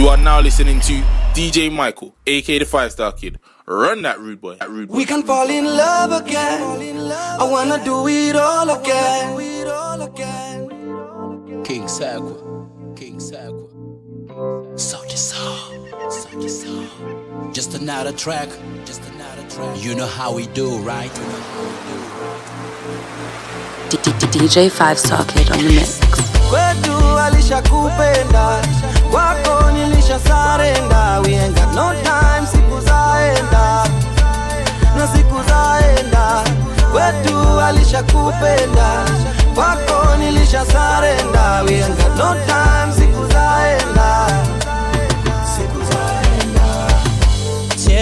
You are now listening to DJ Michael, aka the Five Star Kid. Run that rude boy. That rude boy. We can fall in love again. I wanna do it all again. King Sagwa, King Sagwa. Soldier Soul, Soldier Soul. Just another track, just another track. You know how we do, right? DJ Five Star Kid on the mix. Kwako. We ain't no time, siku zaenda na siku zaenda. Kwetu alishakupenda, kwako no time, siku zaenda. Si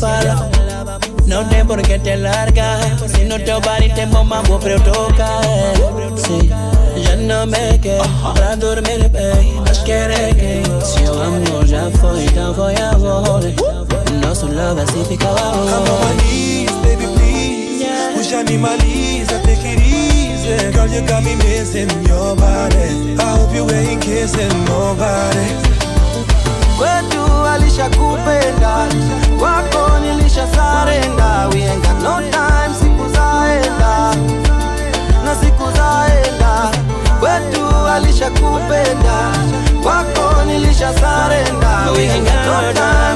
fala. No tem por qué te largas. Si no te body te mambo, pero toca. Sí, ya no me quedo pra dormir, baby. Mas querer que se o amor já foi, então foi a volta. Nosso love assim fica Come on my knees, baby, please. Ushanimaliza, take it easy. Girl, you got me missing your body. I hope you ain't kissing nobody. Kwetu alishakupenda, kwako nilisha sarenda. We ain't got no time, siku zaenda na siku zaenda. Kwetu alishakupenda, kwako no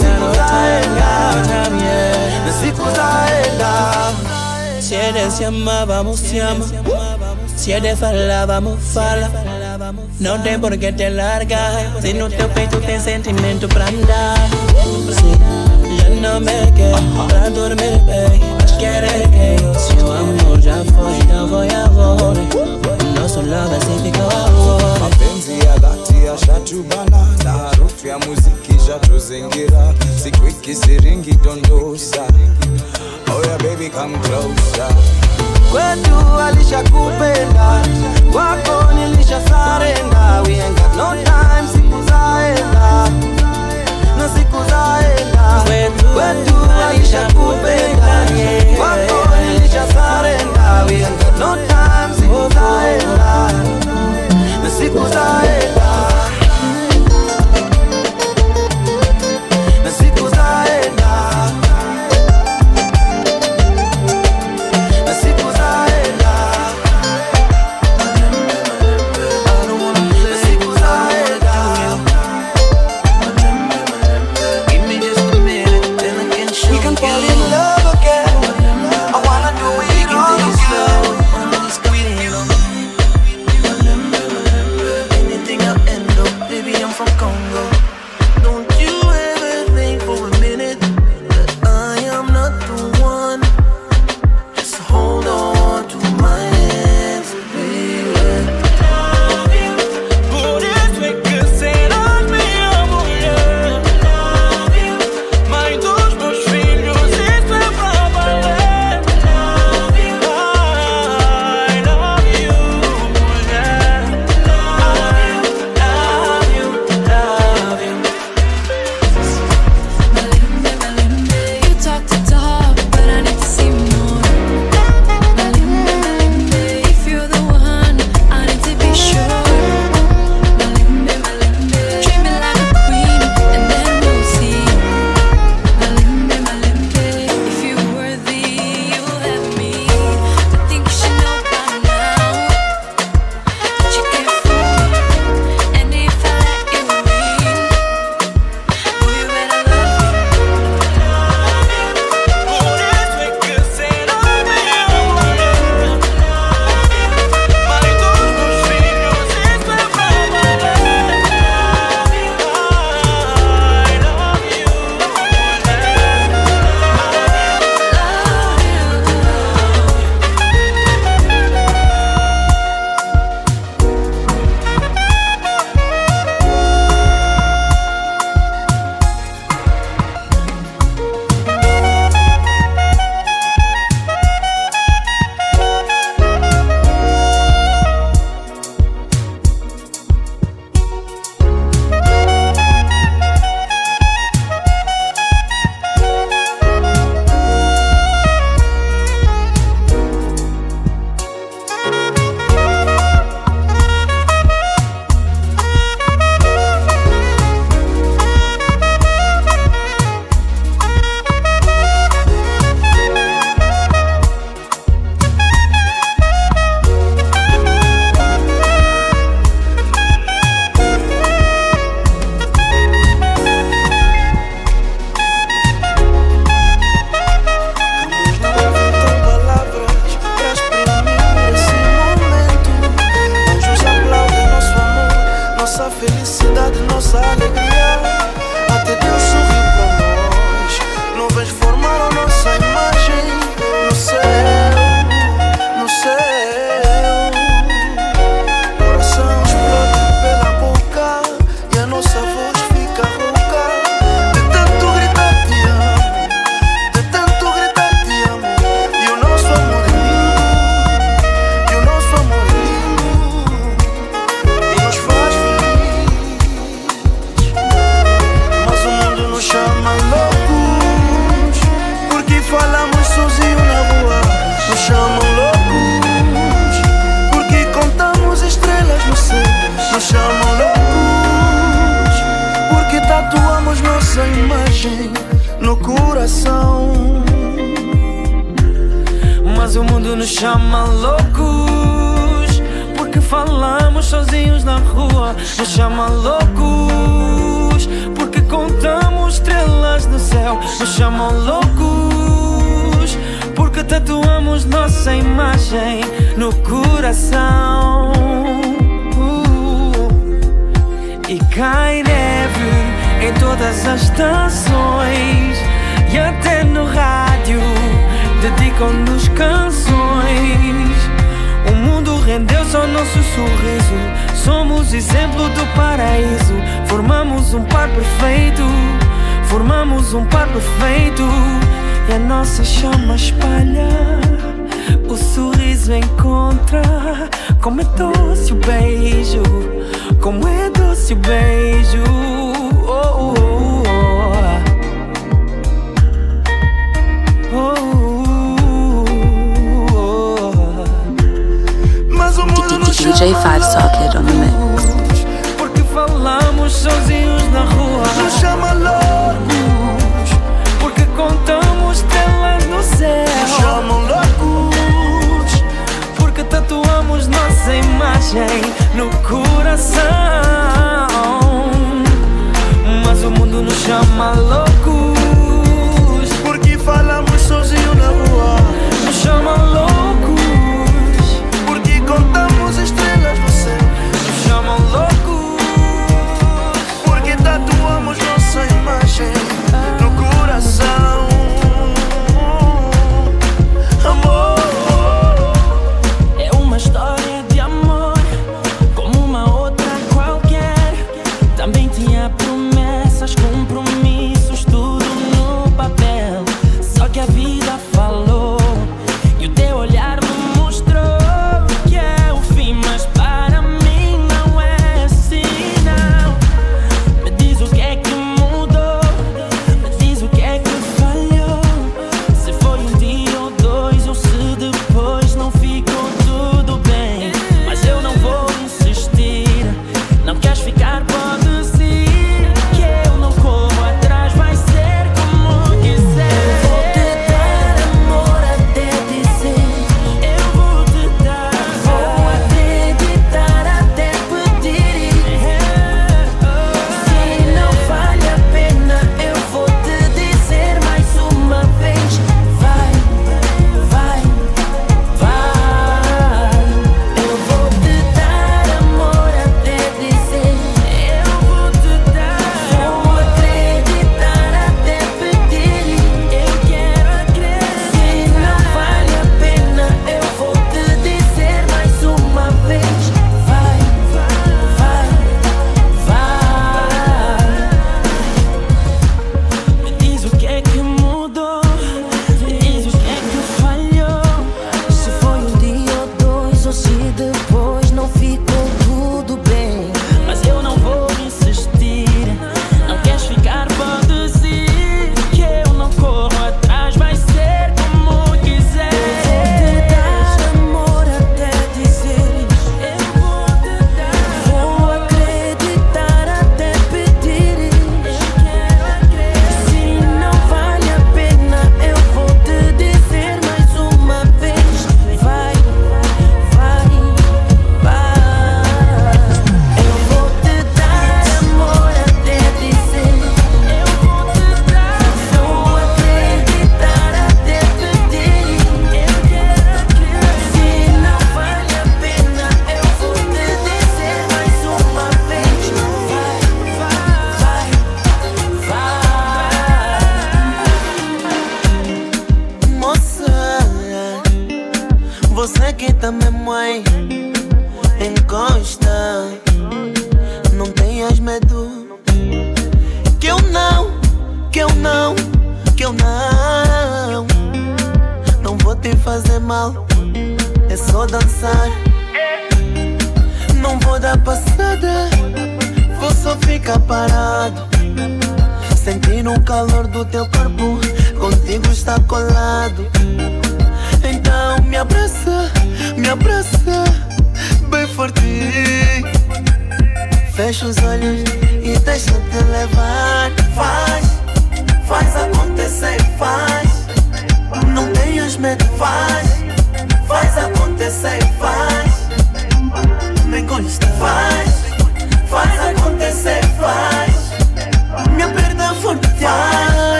siku zaenda na siku zaenda. Si eres llama, vamos llama. Si eres fala, vamos fala. No tem por qué te largas. Si no te peito tem sentimento pra andar. Sí, já não me quero pra dormir, shatuzingira sikwiki siringi dondosa. Oh yeah, baby come closer. Kwetu alishakupenda kwako nilisha sarenda we ain't got no time siku zaenda. Na siku zaenda. Kwetu alishakupenda kwako nilisha sarenda we ain't got no time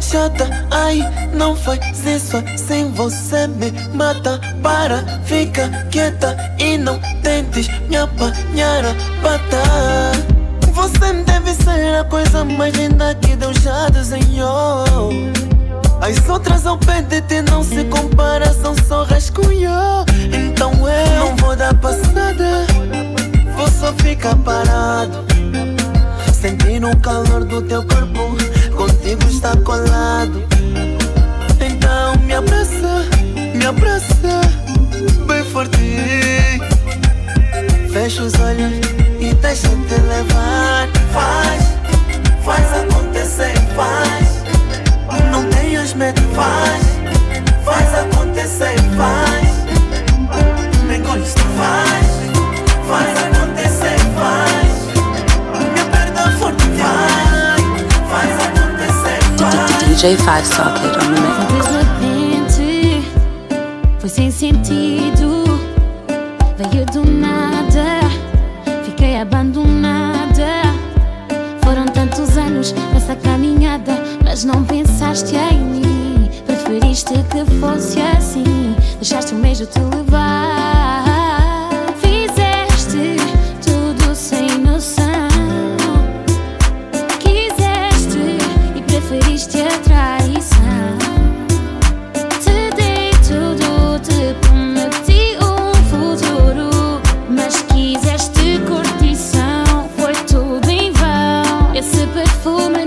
chata, ai, não faz isso assim, você me mata. Para, fica quieta e não tentes me apanhar a pata. Você deve ser a coisa mais linda que Deus já desenhou. As outras ao pé de ti não se compara, são só rascunho. Então eu não vou dar passada, vou só ficar parado. Sentindo o calor do teu corpo, contigo está colado. Então me abraça, me abraça, bem forte. Fecha os olhos e deixa-te levar. Faz, faz acontecer, faz. Não tenhas medo, faz, faz acontecer, faz. Me consta, faz, faz J5 Socket on the mix. Foi sem sentido, veio do nada, fiquei abandonada. Foram tantos anos nessa caminhada, mas não pensaste em mim. Preferiste que fosse assim, deixaste o um beijo te levar. but for me.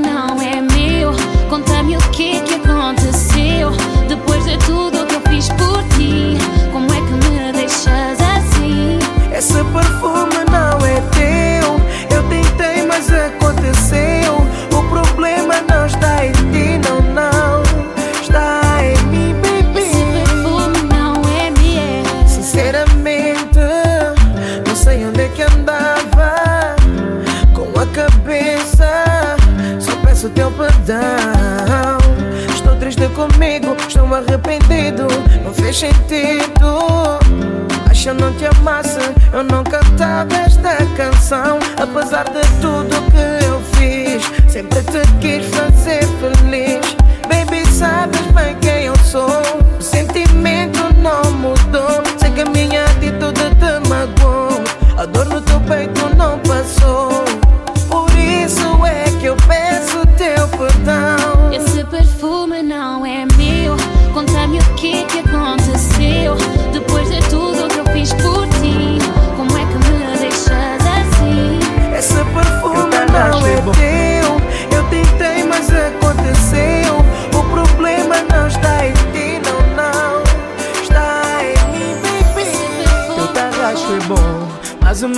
Comigo, estou arrependido. Não fez sentido. Mas se eu não te amasse, eu não cantava esta canção. Apesar de tudo que eu fiz, sempre te quis fazer feliz. Baby, sabes bem quem eu sou.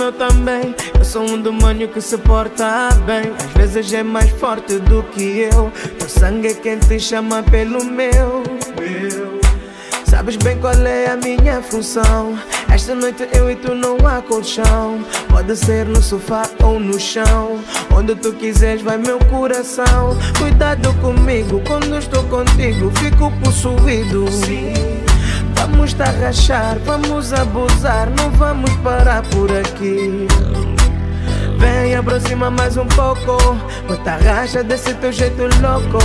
Meu também. Eu sou um demônio que se porta bem. Às vezes é mais forte do que eu. Teu sangue é quem te chama pelo meu. meu. Sabes bem qual é a minha função. Esta noite eu e tu não há colchão. Pode ser no sofá ou no chão. Onde tu quiseres vai meu coração. Cuidado comigo, quando estou contigo, fico possuído. Vamos te rachar, vamos abusar, não vamos parar por aqui. Vem, aproxima mais um pouco. Bota racha desse teu jeito louco.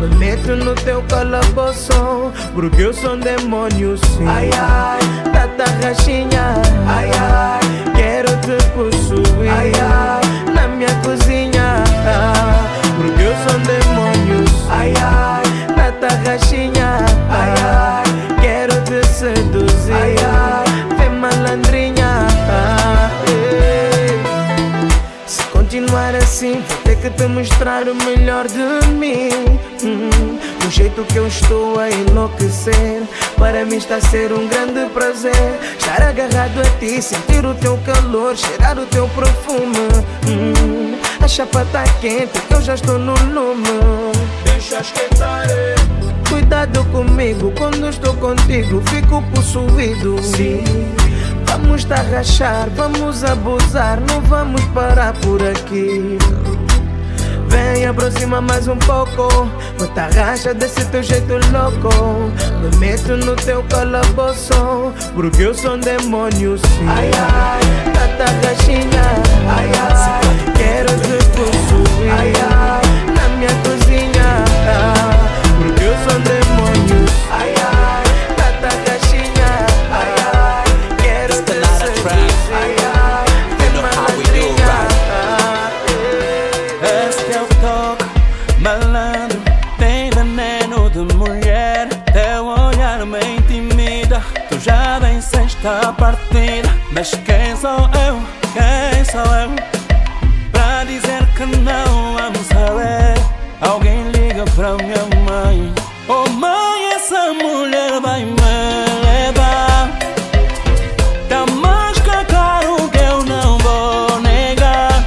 Me meto no teu calabouço. Porque eu sou um demônio, sim. Ai, ai, tata rachinha. Ai, ai, quero te possuir. Ai, ai, na minha cozinha. Porque eu sou um demônio, sim. Ai, ai, tata rachinha. Te mostrar o melhor de mim. Hum, do jeito que eu estou a enlouquecer. Para mim está a ser um grande prazer. Estar agarrado a ti, sentir o teu calor, cheirar o teu perfume. Hum, a chapa tá quente, eu já estou no lume. Deixa esquentar. Cuidado comigo, quando estou contigo, fico possuído. Sim. Vamos te rachar, vamos abusar, não vamos parar por aqui. Vem, aproxima mais um pouco. Bota racha desse teu jeito louco. Me meto no teu calabouço. Porque eu sou um demônio, sim. Ai, ai, tata caixinha. Ai, ai, quero te possuir. Ai, ai, na minha cozinha. Porque eu sou um demônio. Mas quem sou eu? Quem sou eu? Pra dizer que não vamos saber. Alguém liga pra minha mãe. Oh mãe, essa mulher vai me levar. Tá mais que caro que eu não vou negar.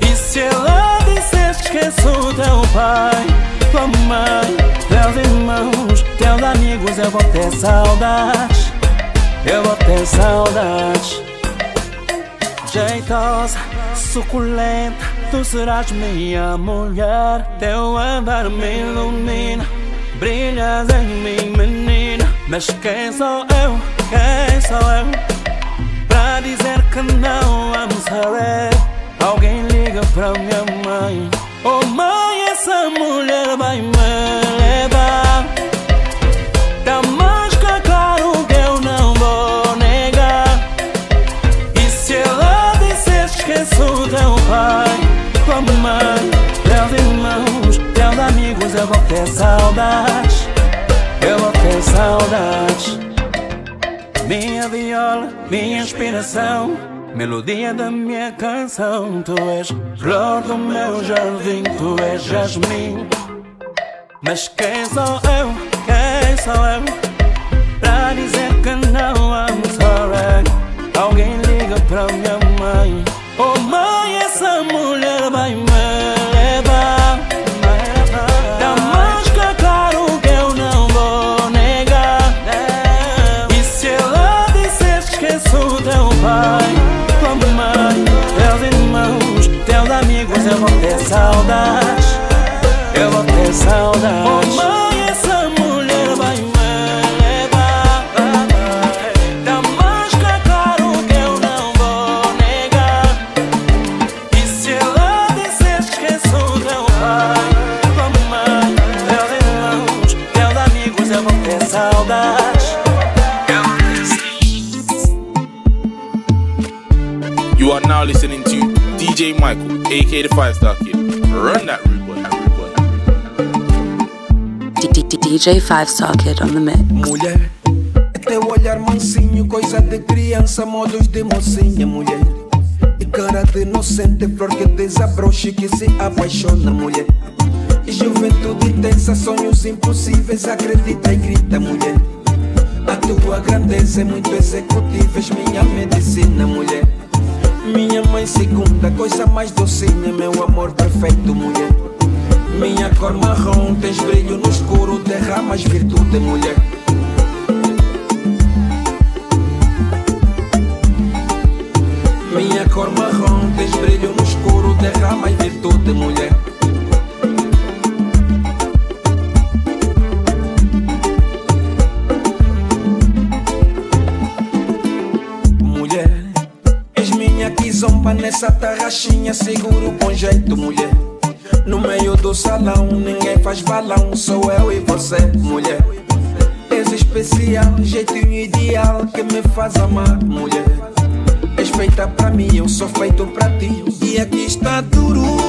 E se ela que esqueço teu pai, tua mãe, teus irmãos, teus amigos, eu vou ter saudades. Eu vou ter saudades. Jeitosa, suculenta, tu serás minha mulher. Teu andar me ilumina, brilhas em mim, menina. Mas quem sou eu? Quem sou eu? Pra dizer que não amo saber. Alguém liga pra minha mãe. Oh mãe, essa mulher vai me eu vou ter saudades. Eu vou ter saudades. Minha viola, minha inspiração, melodia da minha canção. Tu és flor do meu jardim, tu és jasmim. Mas quem sou eu? Quem sou eu? Pra dizer que não amo sorry. Alguém liga pra minha mãe. Mãe, Michael, aka the Five Star Kid. Run that boy. DJ Five Star Kid on the mix. Mulher, é teu olhar mansinho, coisa de criança, modos de mocinha, mulher. E cara de inocente, flor que desabrocha e que se apaixona, mulher. E juventude intensa, sonhos impossíveis, acredita e grita, mulher. A tua grandeza é muito executiva, és minha medicina, mulher. Minha mãe segunda, coisa mais docinha, meu amor perfeito, mulher. Minha cor marrom, tens brilho no escuro, derramas virtude, mulher. Minha cor marrom, tens brilho no escuro, derramas virtude. Mulher, nessa tarraxinha, seguro com jeito, mulher. No meio do salão, ninguém faz balão, sou eu e você, mulher. És especial, jeitinho ideal que me faz amar, mulher. És feita pra mim, eu sou feito pra ti. E aqui está. Duro.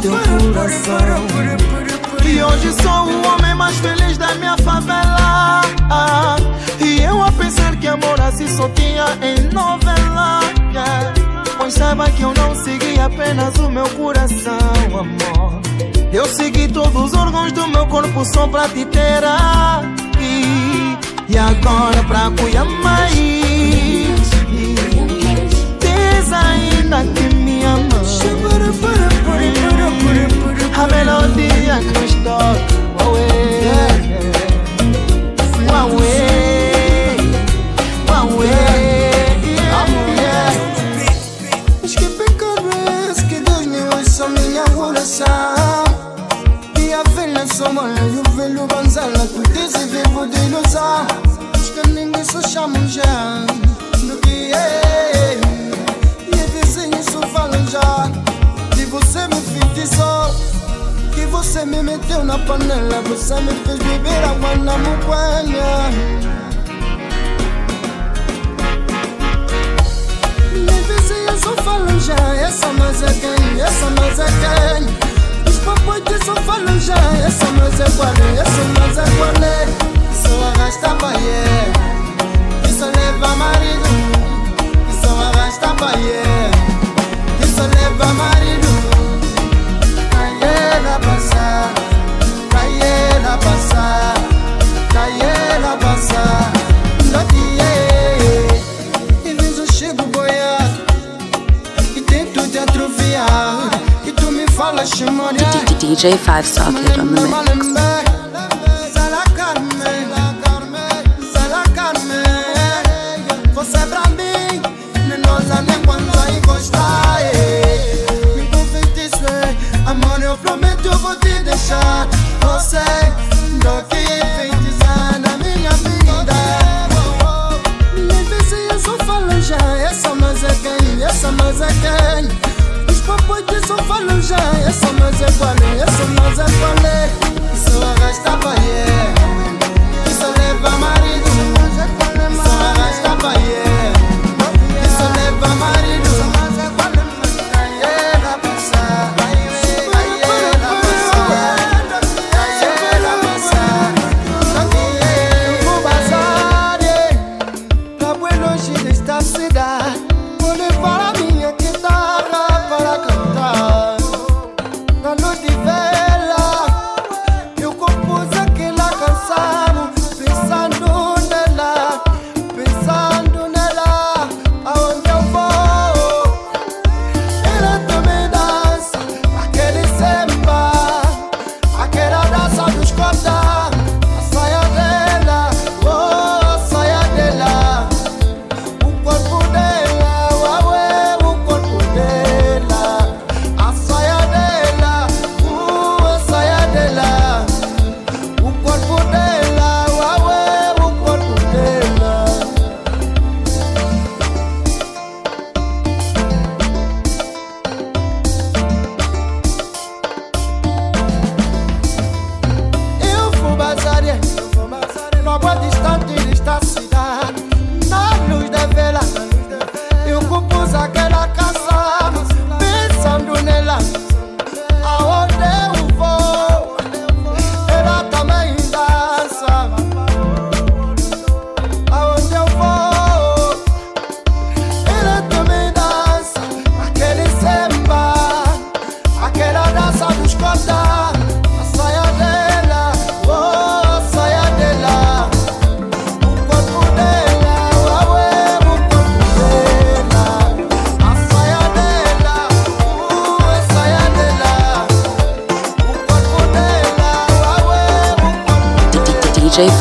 Teu coração. E hoje sou o homem mais feliz da minha favela. E eu a pensar que amor assim só tinha em novela. Pois saiba que eu não segui apenas o meu coração, amor. Eu segui todos os órgãos do meu corpo só pra te ter aqui. E agora pra cuidar mais. Diz ainda que me ama. A melodia que nos toca. Uauê, uauê, uauê. yeah. Mas que pecado é esse que Deus me ouça minha oração E a Que você me meteu na panela Você me fez beber água na muquenha Minha vizinha só falam já Essa mas é quem, essa mas é quem. Os papões só falam já Essa mas é qual é, essa mas é qual é. Só arrasta baie. Que só leva marido. Só arrasta baie. Que DJ Five Star Kid on the mix.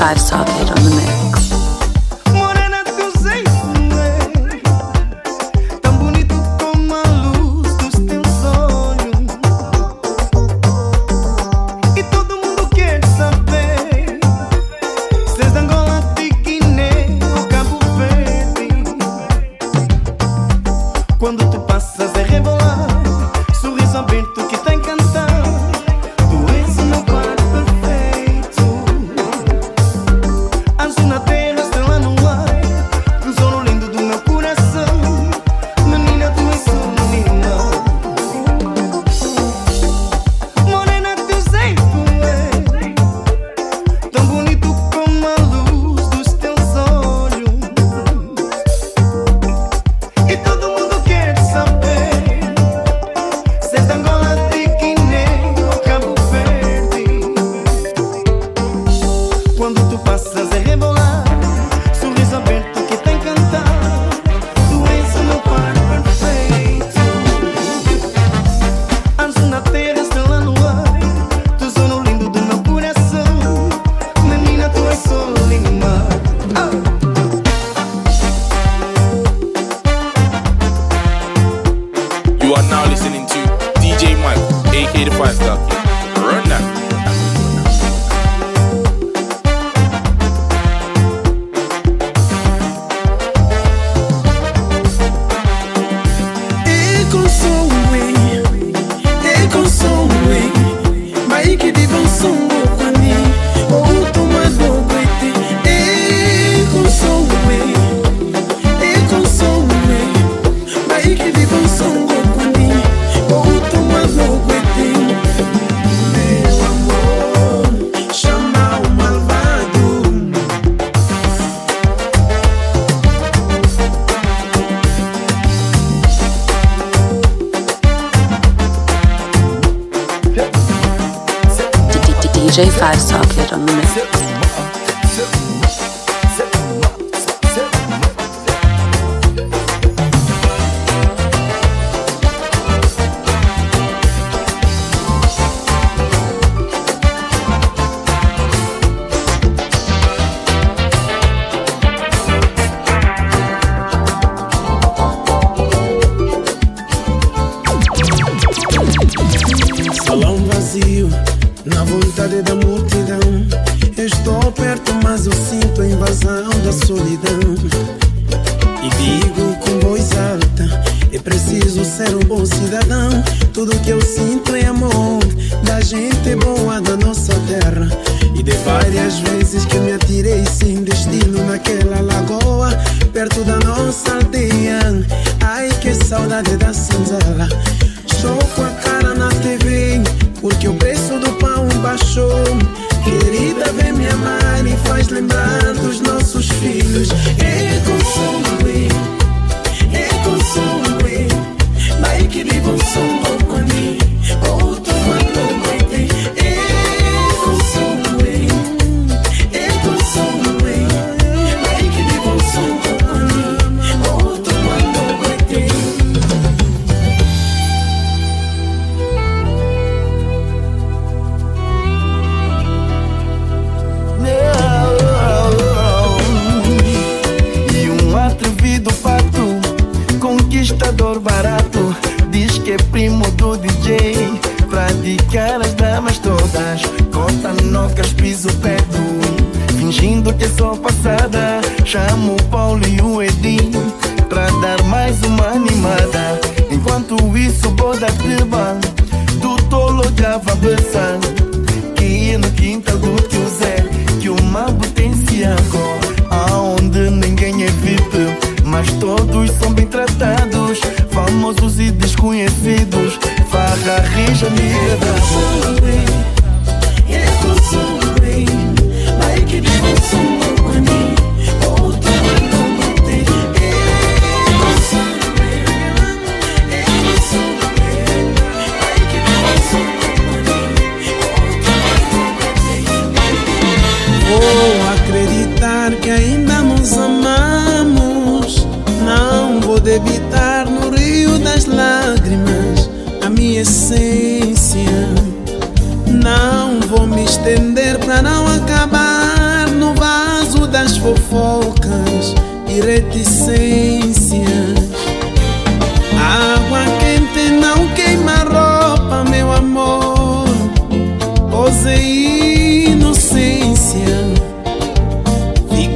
DJ Five Socket aka the J five Talking.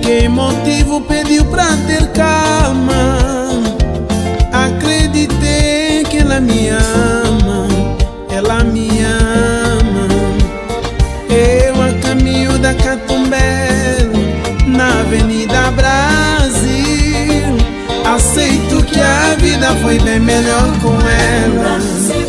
Que motivo pediu pra ter calma? Acreditei que ela me ama, ela me ama. Eu a caminho da Catumbelo, na Avenida Brasil. Aceito que a vida foi bem melhor com ela.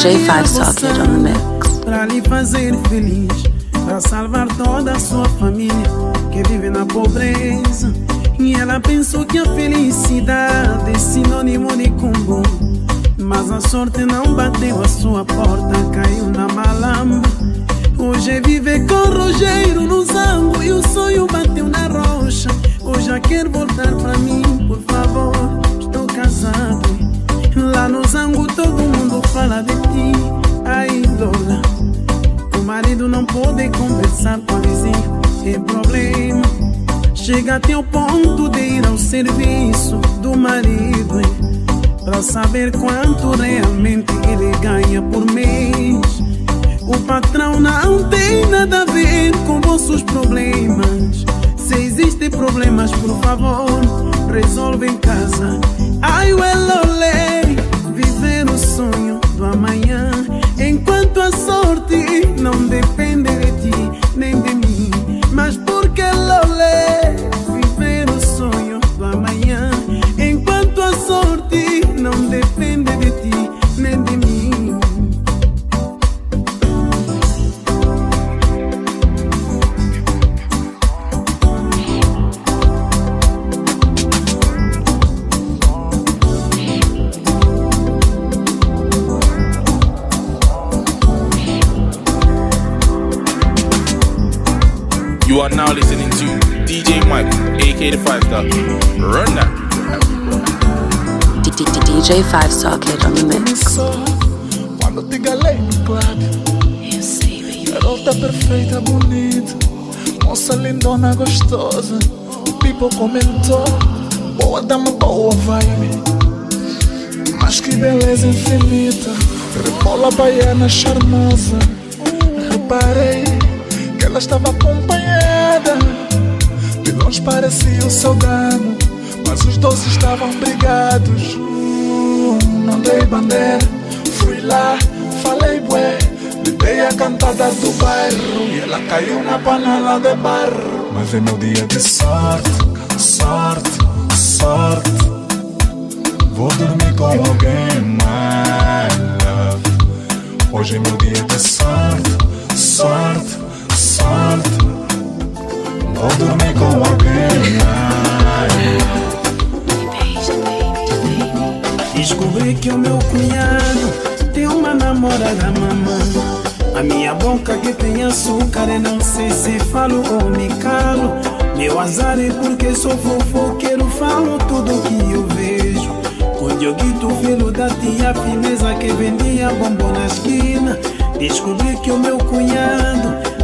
DJ Five Socket on the mix. Pra lhe fazer feliz, pra salvar toda a sua família que vive na pobreza. E ela pensou que a felicidade é sinônimo de combo. Mas a sorte não bateu a sua porta, caiu na malamba. Hoje vive com Rogério no zango e o sonho bateu na rocha. Hoje já quer voltar pra mim, por favor. Estou casado. Lá no zango todo mundo fala de ti, a ídola. O marido não pode conversar com a vizinha, é problema. Chega até o ponto de ir ao serviço do marido hein, pra saber quanto realmente ele ganha por mês. O patrão não tem nada a ver com vossos problemas. Se existem problemas, por favor, resolve em casa. Ai, olé, viver o sonho do amanhã. Enquanto a sorte não depende You are now listening to DJ Michael, aka the Five Star. Run that. DJ Five Socket on the mix. Quando te galei no club. Garota perfeita, bonita, moça lindona, gostosa. O people comentou, boa dama, boa vibe. Mas que beleza infinita, rebola baiana charmosa. Reparei que ela estava acompanhada. De longe parecia o seu dano, mas os dois estavam brigados. Não dei bandeira, fui lá, falei bué. Lhe dei a cantada do bairro e ela caiu na panela de barro. Mas é meu dia de sorte, sorte, sorte. Vou dormir com alguém, my love. Hoje é meu dia de sorte, sorte, sorte. Vou dormir com alguém. Descobri que o meu cunhado tem uma namorada mamã. A minha boca que tem açúcar, eu não sei se falo ou me calo. Meu azar é porque sou fofoqueiro, falo tudo que eu vejo. Com Dioguito, filho da tia fineza que vendia bombom na esquina. Descobri que o meu cunhado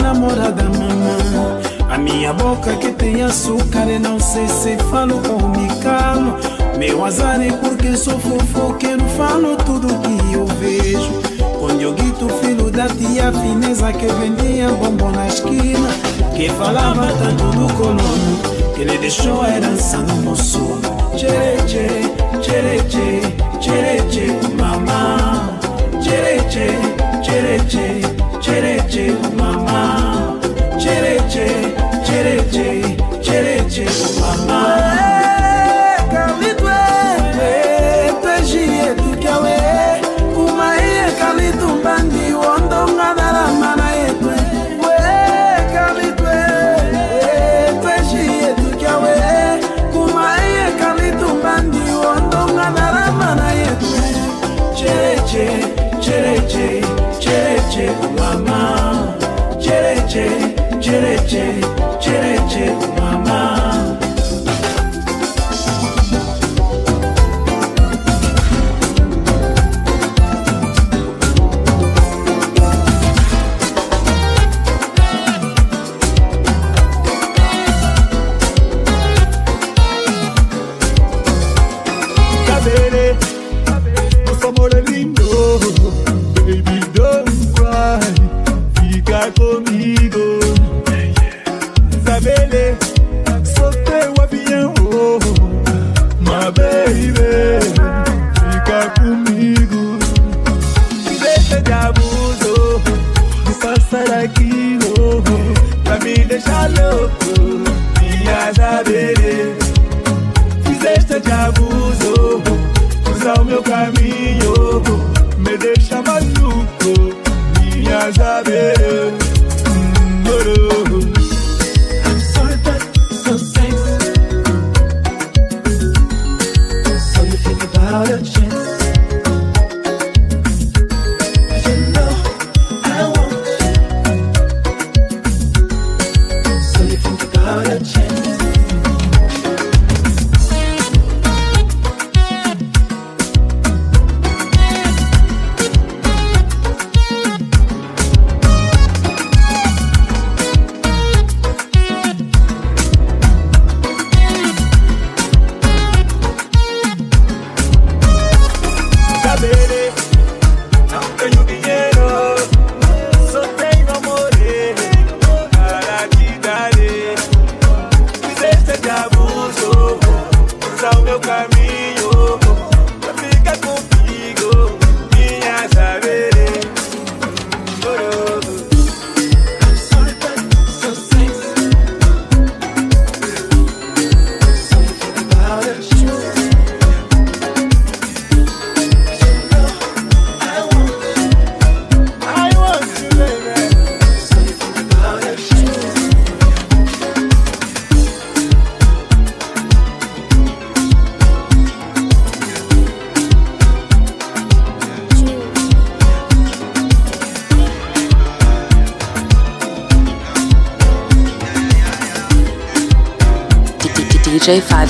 namorada mamã. A minha boca que tem açúcar, eu não sei se falo ou me calo. Meu azar é porque sou fofoqueiro, falo tudo que eu vejo. Com Dioguito, filho da tia fineza que vendia bombom na esquina. Que falava tanto do colono, que ele deixou a herança no moço. Tchê, tchê, tchê, tchê, derecha.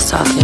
DJ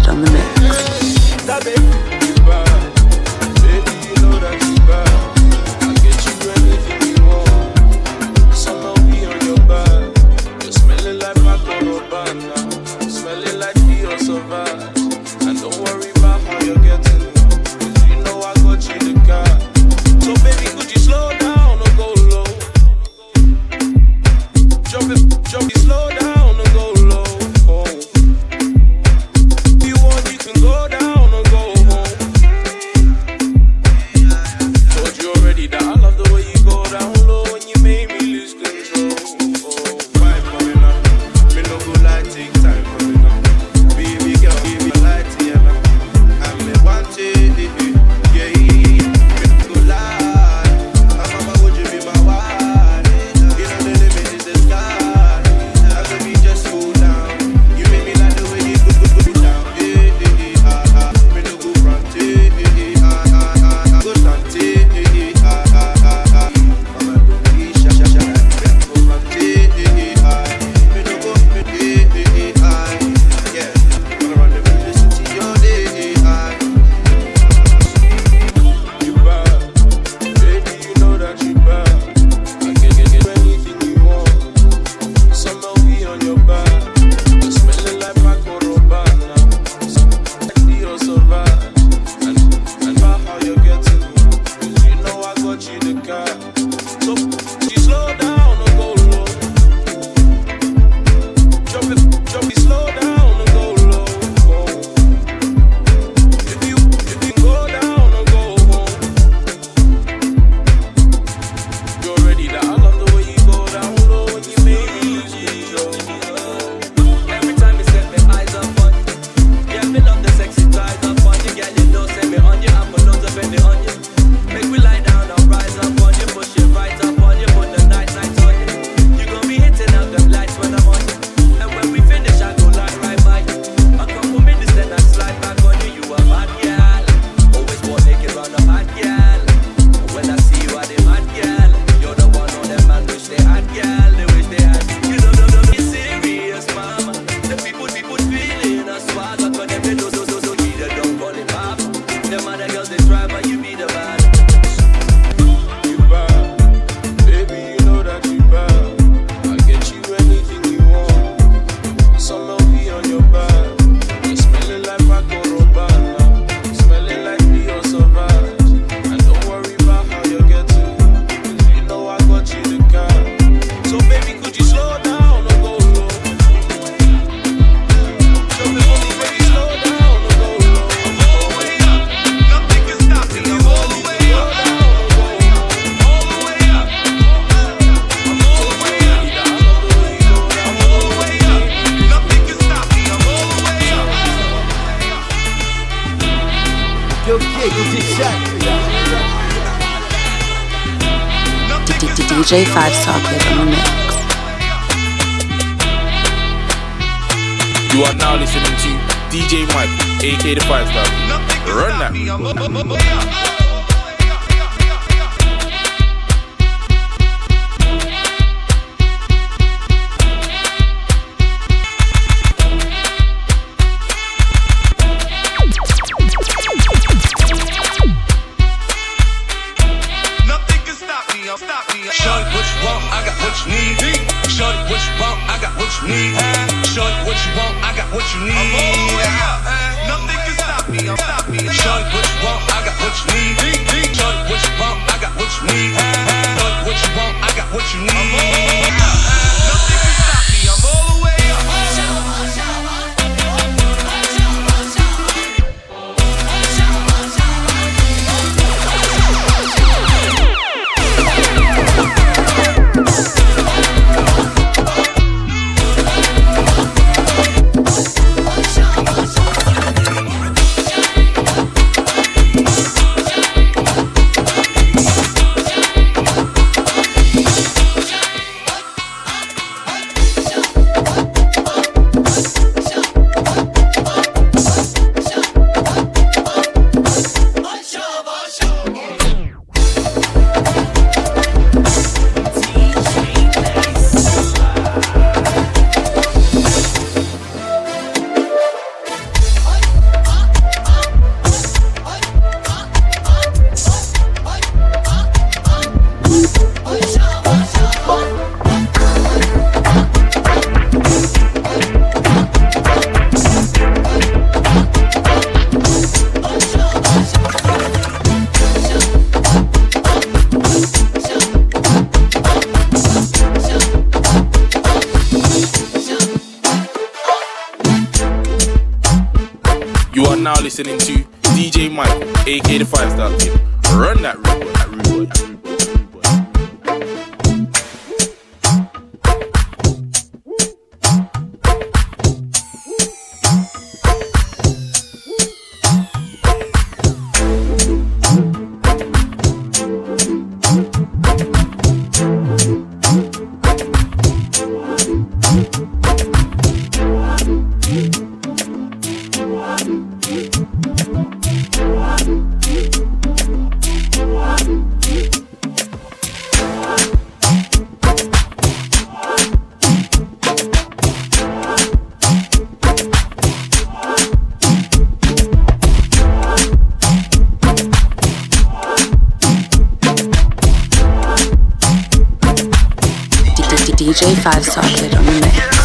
J5 Socket on the mix.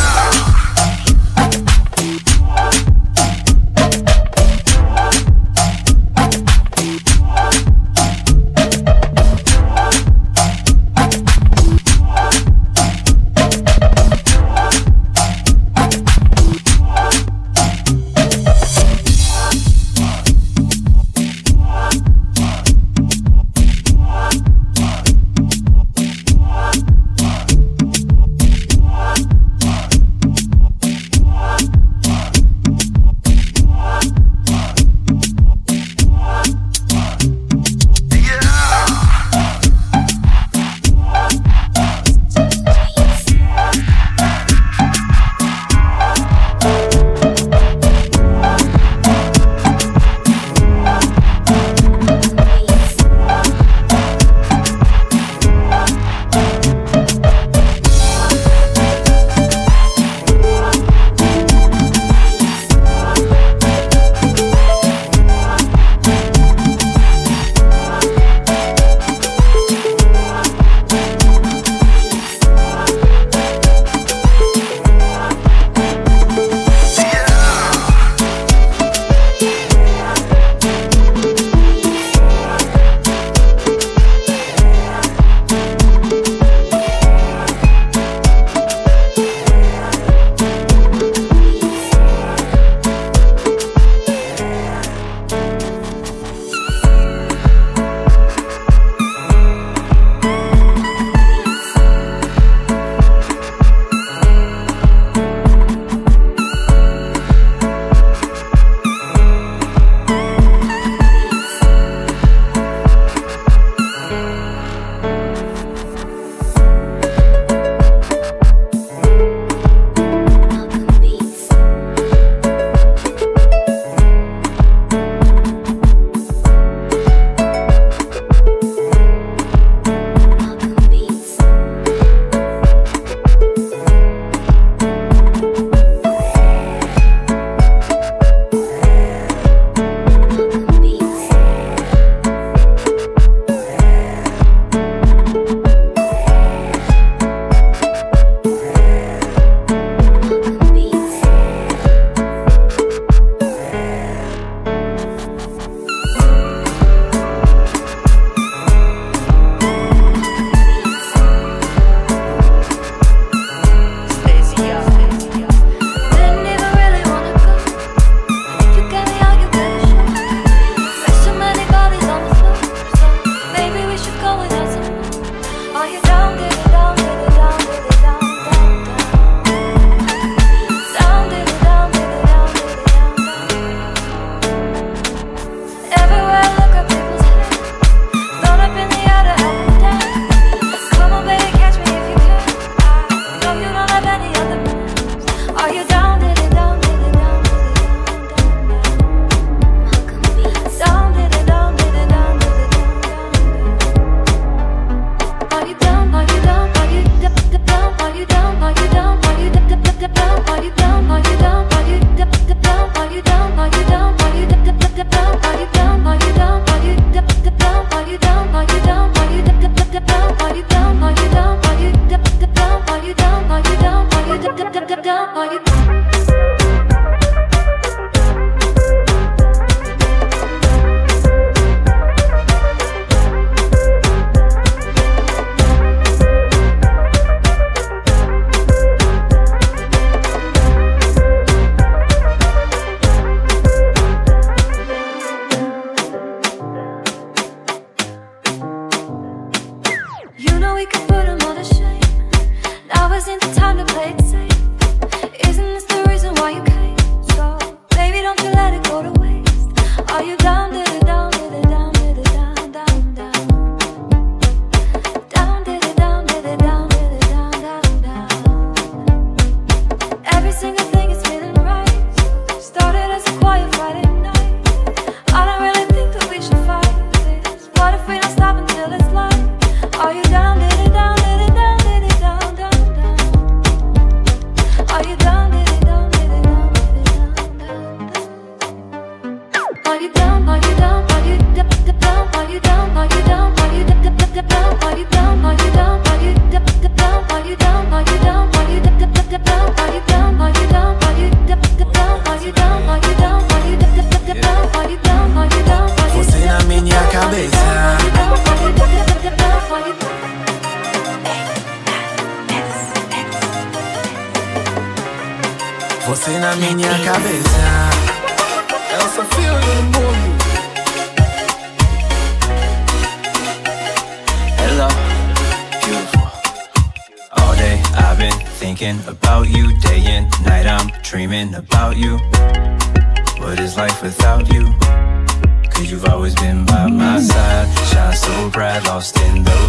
dum dum dum. Are you?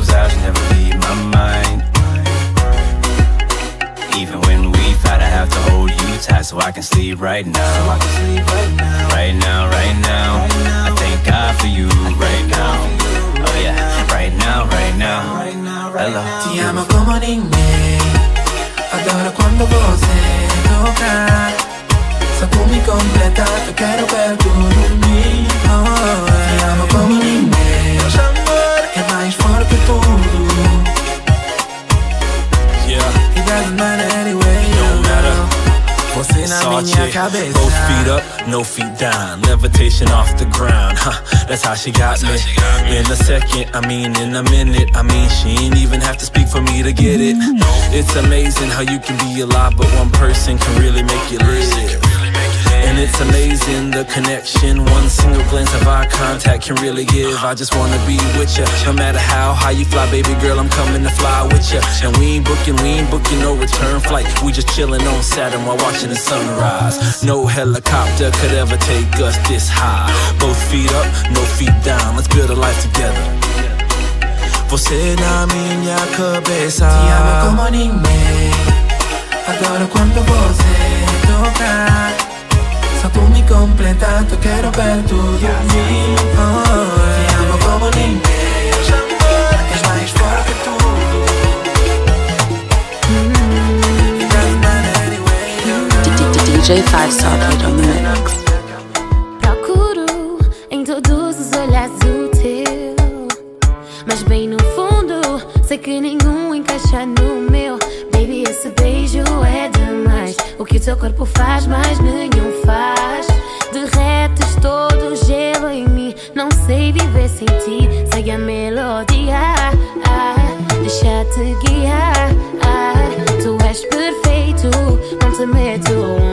Those eyes, never leave my mind. Even when we fight, I have to hold you tight so I can sleep right now. Right now, right now. I thank God for you right now. Oh yeah, right now, right now. Hello. Ti amo como ninguém. Adoro quando você toca. Só tu me completa, eu quero perto de mim. Oh, te amo como ninguém. É mais forte que tudo. Yeah. It doesn't matter anyway. Don't matter. Você na minha cabeça. Both feet up, no feet down. Levitation off the ground. Huh, that's how she got me. In a second, I mean, in a minute, I mean, she ain't even have to speak for me to get it. Mm-hmm. It's amazing how you can be a lot, but one person can really make you live. And it's amazing the connection one single glance of eye contact can really give. I just wanna be with ya, no matter how high you fly, baby girl. I'm coming to fly with ya. And we ain't booking, we ain't booking no return flight. We just chilling on Saturn while watching the sunrise. No helicopter could ever take us this high. Both feet up, no feet down. Let's build a life together. Você na minha cabeça. Te amo como ninguém. Adoro quando você toca. Só tu me completa, eu quero perto de mim. Oh, te amo como ninguém. És mais forte que anyway. DJ Five Star Kid on the mix. Procuro em todos os olhares o teu. Mas bem no fundo, sei que nenhum O que o teu corpo faz, mas nenhum faz. Derretes todo o gelo em mim. Não sei viver sem ti. Segue a melodia. Ah, Deixa-te guiar. Ah, tu és perfeito. Não te meto